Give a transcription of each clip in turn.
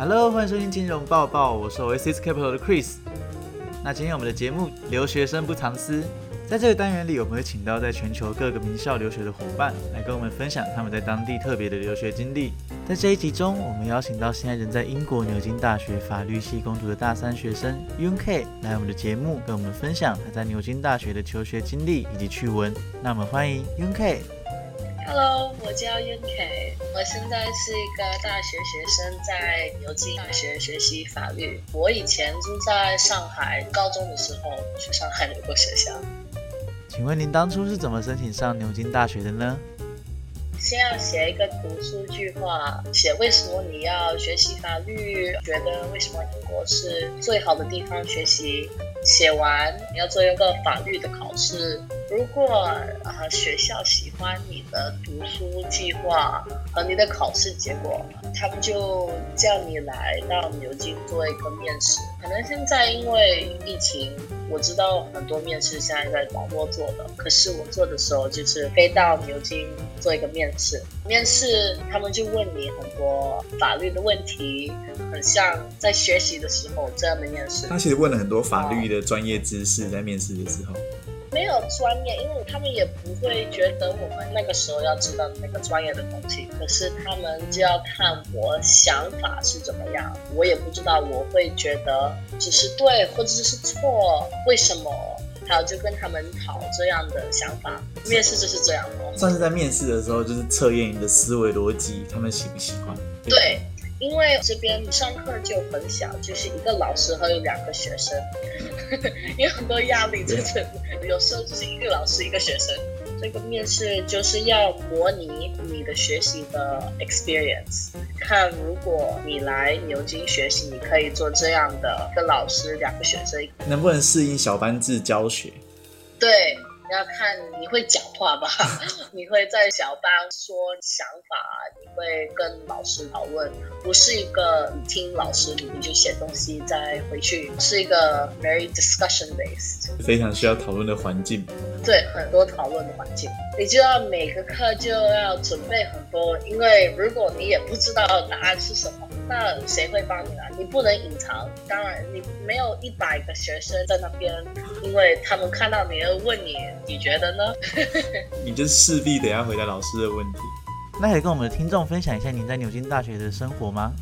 Hello，欢迎收听金融报报，我是 Oasis Capital 的 Chris。那今天我们的节目留学生不藏私，在这个单元里，我们会请到在全球各个名校留学的伙伴，来跟我们分享他们在当地特别的留学经历。在这一集中，我们邀请到现在人在英国牛津大学法律系攻读的大三学生 Yun K 来我们的节目，跟我们分享他在牛津大学的求学经历以及趣闻。那我们欢迎 Yun K。Hello，我叫 Yun K，我现在是一个大学学生，在牛津大学学习法律。我以前住在上海，高中的时候去上海留过学校。请问您当初是怎么申请上牛津大学的呢？先要写一个读书计划，写为什么你要学习法律，觉得为什么英国是最好的地方学习。写完你要做一个法律的考试。如果啊学校喜欢你的读书计划和你的考试结果，他们就叫你来到牛津做一个面试。可能现在因为疫情，我知道很多面试现在在网络做的，可是我做的时候就是飞到牛津做一个面试。面试他们就问你很多法律的问题，很像在学习的时候这样的面试。他其实问了很多法律的专业知识，在面试的时候。没有专业，因为他们也不会觉得我们那个时候要知道那个专业的东西。可是他们就要看我想法是怎么样，我也不知道我会觉得只是对或者是错，为什么？还有就跟他们讨这样的想法。面试就是这样的，算是在面试的时候就是测验你的思维逻辑，他们喜不喜欢？对。因为这边上课就很小，就是一个老师和两个学生，有很多压力，就是有时候就是一个老师一个学生。这个面试就是要模拟你的学习的 experience，看如果你来牛津学习，你可以做这样的一个老师两个学生，能不能适应小班制教学？对。要看你会讲话吧，你会在小班说想法，你会跟老师讨论，不是一个听老师你就写东西再回去，是一个 very discussion based，非常需要讨论的环境。对，很多讨论的环境，你就要每个课就要准备很多，因为如果你也不知道答案是什么。那谁会帮你啊？你不能隐藏。当然，你没有一百个学生在那边，因为他们看到你要问你，你觉得呢？你就势必得要回答老师的问题。那可以跟我们的听众分享一下您在牛津大学的生活吗？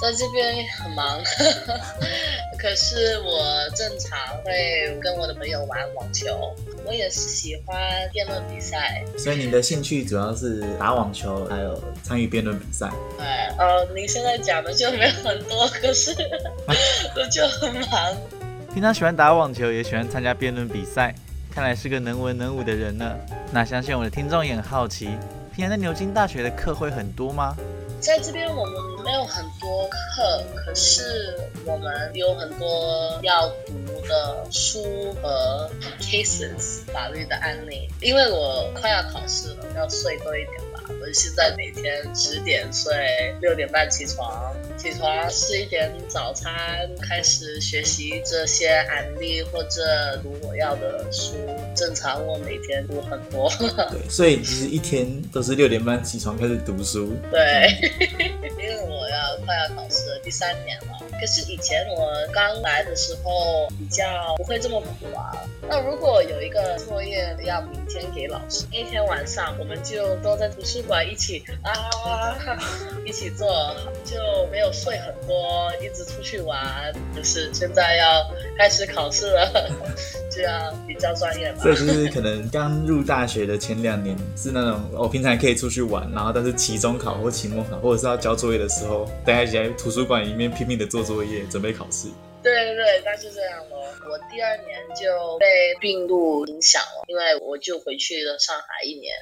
在这边很忙，可是我正常会跟我的朋友玩网球。我也是喜欢辩论比赛，所以你的兴趣主要是打网球，还有参与辩论比赛。对，呃，您现在讲的就没有很多，可是我 就很忙。平常喜欢打网球，也喜欢参加辩论比赛，看来是个能文能武的人呢。那相信我的听众也很好奇，平常在牛津大学的课会很多吗？在这边我们没有很多课，可是我们有很多要读。的书和 cases 法律的案例，因为我快要考试了，要睡多一点吧。我现在每天十点睡，六点半起床，起床吃一点早餐，开始学习这些案例或者读我要的书。正常我每天读很多。对，所以其实一天都是六点半起床开始读书。对，因为我要快要考试了，第三年了。可是以前我刚来的时候比较不会这么苦啊。那如果有一个作业要明天给老师，那天晚上我们就都在图书馆一起啊，一起做，就没有睡很多，一直出去玩。就是现在要开始考试了，就要比较专业嘛。所以就是可能刚入大学的前两年是那种我平常可以出去玩，然后但是期中考或期末考或者是要交作业的时候，大家一起在图书馆里面拼命的做。作业准备考试，对对对，那是这样咯。我第二年就被病毒影响了，因为我就回去了上海一年，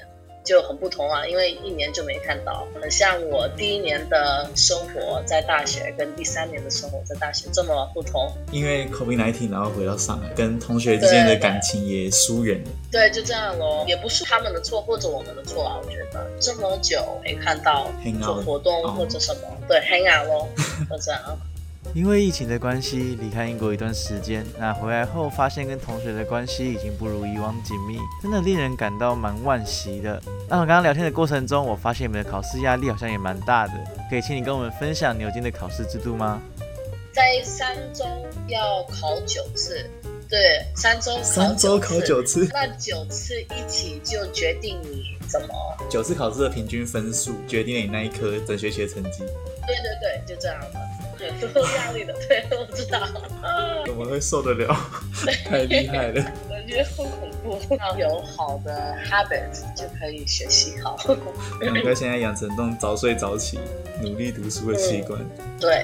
就很不同啊。因为一年就没看到，很像我第一年的生活在大学，跟第三年的生活在大学这么不同。因为 COVID-19，然后回到上海，跟同学之间的感情也疏远了。对，就这样咯，也不是他们的错或者我们的错啊。我觉得这么久没看到做活动或者什么，对，hang out 咯，就这样。因为疫情的关系离开英国一段时间，那回来后发现跟同学的关系已经不如以往紧密，真的令人感到蛮惋惜的。那我刚刚聊天的过程中，我发现你们的考试压力好像也蛮大的，可以请你跟我们分享牛津的考试制度吗？在三周要考九次，对，三周三周考九次，那九次一起就决定你怎么九次考试的平均分数决定了你那一科整学期的成绩。对对对，就这样的，对，是有压力的，对，我知道。怎么会受得了？太厉害了。我觉得很恐怖。要有好的 habit 就可以学习好。难怪现在养成这种早睡早起、努力读书的习惯。对。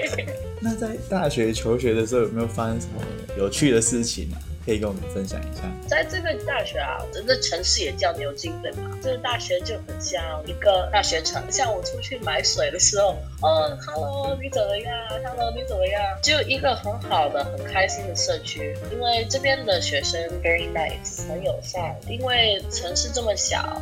那在大学求学的时候，有没有发生什么有趣的事情呢？可以跟我们分享一下。在这个大学啊，这个城市也叫牛津，对吗？这个大学就很像一个大学城。像我出去买水的时候，哦，Hello，你怎么样？Hello，你怎么样？就一个很好的、很开心的社区。因为这边的学生 very nice，很友善。因为城市这么小。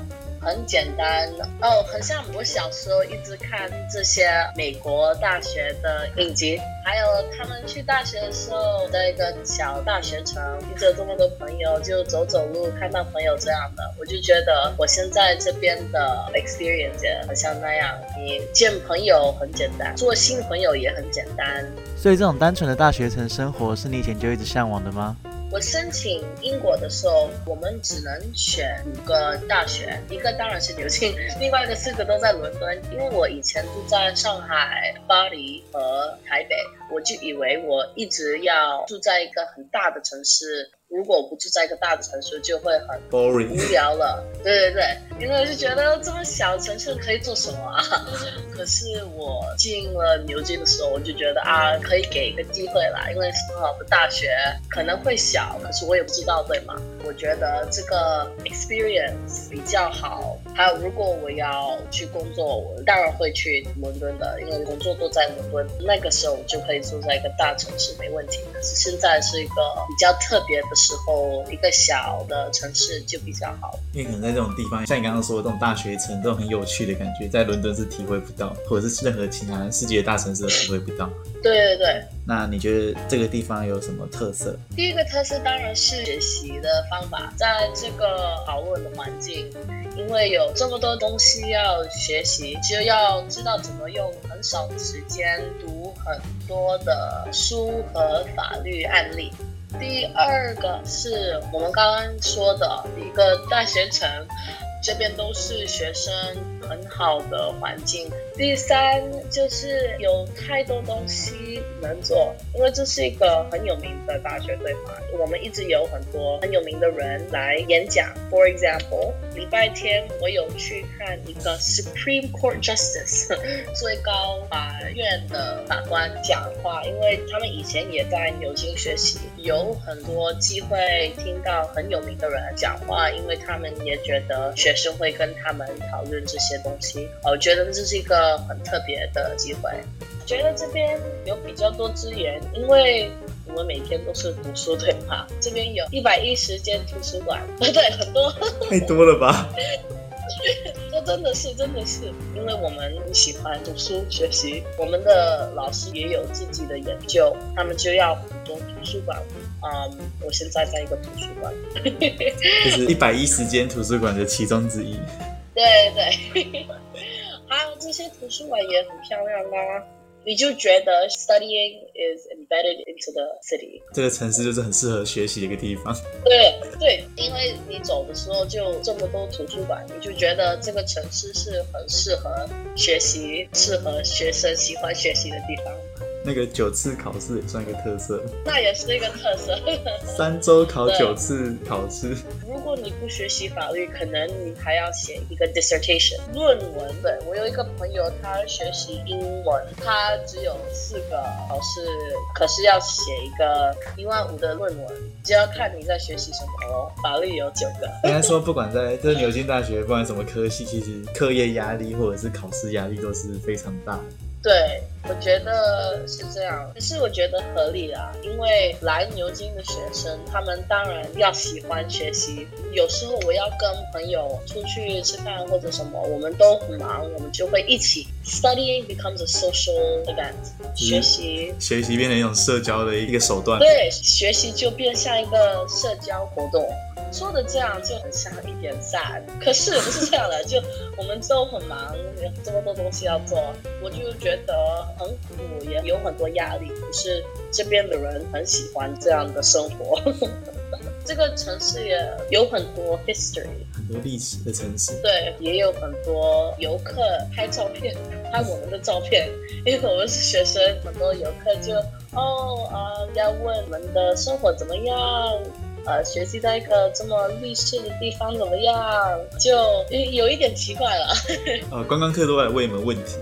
很简单哦，很像我小时候一直看这些美国大学的影集，还有他们去大学的时候，在一个小大学城，一直有这么多朋友，就走走路看到朋友这样的，我就觉得我现在这边的 experience 很像那样，你见朋友很简单，做新朋友也很简单。所以这种单纯的大学城生活是你以前就一直向往的吗？我申请英国的时候，我们只能选五个大学，一个当然是牛津，另外一个四个都在伦敦。因为我以前住在上海、巴黎和台北，我就以为我一直要住在一个很大的城市。如果不住在一个大的城市，就会很 boring 无聊了。对对对，因为我就觉得这么小城市可以做什么啊？可是我进了牛津的时候，我就觉得啊，可以给一个机会啦。因为很好的大学可能会小，可是我也不知道，对吗？我觉得这个 experience 比较好。还有，如果我要去工作，我当然会去伦敦的，因为工作都在伦敦。那个时候我就可以住在一个大城市，没问题。可是现在是一个比较特别的。时候，一个小的城市就比较好，因为可能在这种地方，像你刚刚说的这种大学城，这种很有趣的感觉，在伦敦是体会不到，或者是任何其他世界大城市都体会不到。对对对。那你觉得这个地方有什么特色？第一个特色当然是学习的方法，在这个讨论的环境，因为有这么多东西要学习，就要知道怎么用很少的时间读很多的书和法律案例。第二个是我们刚刚说的一个大学城，这边都是学生。很好的环境。第三就是有太多东西能做，因为这是一个很有名的大学，对吗？我们一直有很多很有名的人来演讲。For example，礼拜天我有去看一个 Supreme Court Justice 最高法院的法官讲话，因为他们以前也在牛津学习，有很多机会听到很有名的人讲话，因为他们也觉得学生会跟他们讨论这些。东西，我觉得这是一个很特别的机会。觉得这边有比较多资源，因为我们每天都是读书，对吗？这边有一百一十间图书馆，对，很多，太多了吧？这真的是，真的是，因为我们喜欢读书学习，我们的老师也有自己的研究，他们就要很多图书馆。嗯，我现在在一个图书馆，就是一百一十间图书馆的其中之一。对对，还有这些图书馆也很漂亮啊！你就觉得 studying is embedded into the city，这个城市就是很适合学习的一个地方。对对，因为你走的时候就这么多图书馆，你就觉得这个城市是很适合学习、适合学生喜欢学习的地方。那个九次考试也算一个特色，那也是一个特色。三周考九次考试。你不学习法律，可能你还要写一个 dissertation 论文。对我有一个朋友，他学习英文，他只有四个考试，可是要写一个一万五的论文，就要看你在学习什么哦。法律有九个。应该说，不管在这牛津大学，不管什么科系，其实课业压力或者是考试压力都是非常大。对。我觉得是这样，可是我觉得合理啊，因为来牛津的学生，他们当然要喜欢学习。有时候我要跟朋友出去吃饭或者什么，我们都很忙，我们就会一起。Studying becomes a social event，学习学习变成一种社交的一个手段。对，学习就变像一个社交活动。说的这样就很像一点赞，可是不是这样的，就我们都很忙，有这么多东西要做，我就觉得很苦，也有很多压力。可是这边的人很喜欢这样的生活，这个城市也有很多 history，很多历史的城市。对，也有很多游客拍照片，拍我们的照片，因为我们是学生，很多游客就哦啊要问我们的生活怎么样。呃，学习在一个这么历史的地方怎么样？就有一点奇怪了。呃，观光客都来问你们问题，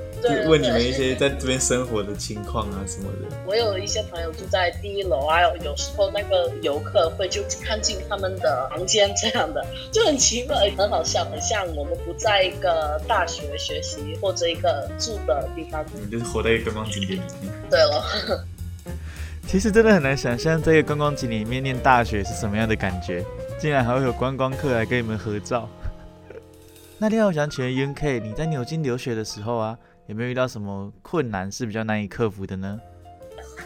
问你们一些在这边生活的情况啊什么的。我有一些朋友住在第一楼啊，有时候那个游客会就看进他们的房间这样的，就很奇怪，很好笑，很像我们不在一个大学学习或者一个住的地方，你们就是活在一个观光景点里面。对了。其实真的很难想象，这个观光景里面念大学是什么样的感觉，竟然还会有观光客来跟你们合照。那另外我想请问 y u n K，你在牛津留学的时候啊，有没有遇到什么困难是比较难以克服的呢？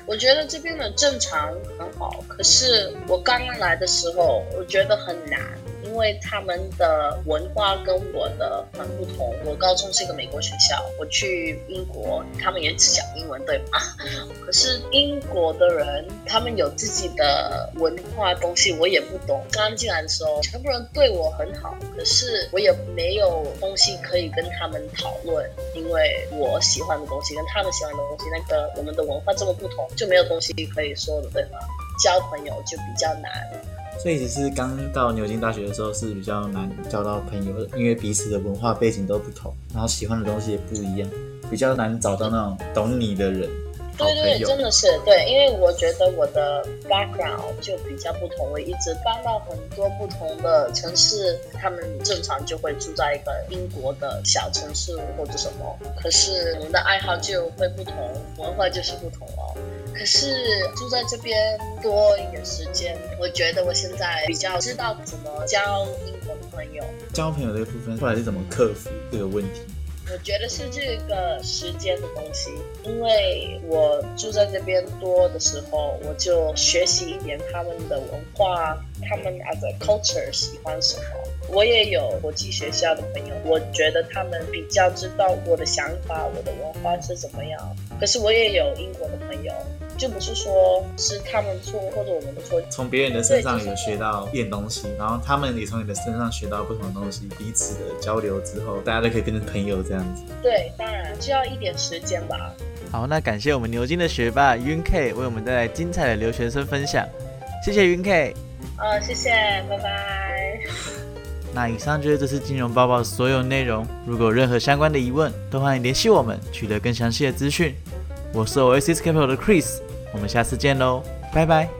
我觉得这边的正常很好，可是我刚刚来的时候，我觉得很难。因为他们的文化跟我的很不同。我高中是一个美国学校，我去英国，他们也只讲英文，对吗？可是英国的人，他们有自己的文化东西，我也不懂。刚刚进来的时候，全部人对我很好，可是我也没有东西可以跟他们讨论，因为我喜欢的东西跟他们喜欢的东西，那个我们的文化这么不同，就没有东西可以说的，对吗？交朋友就比较难。所以其实刚到牛津大学的时候是比较难交到朋友的，因为彼此的文化背景都不同，然后喜欢的东西也不一样，比较难找到那种懂你的人。对对，真的是对，因为我觉得我的 background 就比较不同，我一直搬到很多不同的城市，他们正常就会住在一个英国的小城市或者什么，可是我们的爱好就会不同，文化就是不同哦。可是住在这边多一点时间，我觉得我现在比较知道怎么交英国的朋友。交朋友这个部分，后来是怎么克服这个问题？我觉得是这个时间的东西，因为我住在这边多的时候，我就学习一点他们的文化，他们 as a culture 喜欢什么。我也有国际学校的朋友，我觉得他们比较知道我的想法，我的文化是怎么样。可是我也有英国的朋友。就不是说是他们错或者我们的错，从别人的身上有学到一点东西，然后他们也从你的身上学到不同的东西，彼此的交流之后，大家都可以变成朋友这样子。对，当然需要一点时间吧。好，那感谢我们牛津的学霸云 K 为我们带来精彩的留学生分享，谢谢云 K。呃，谢谢，拜拜。那以上就是这次金融报报所有内容，如果有任何相关的疑问，都欢迎联系我们，取得更详细的资讯。我是 Oasis Capital 的 Chris。我们下次见喽，拜拜。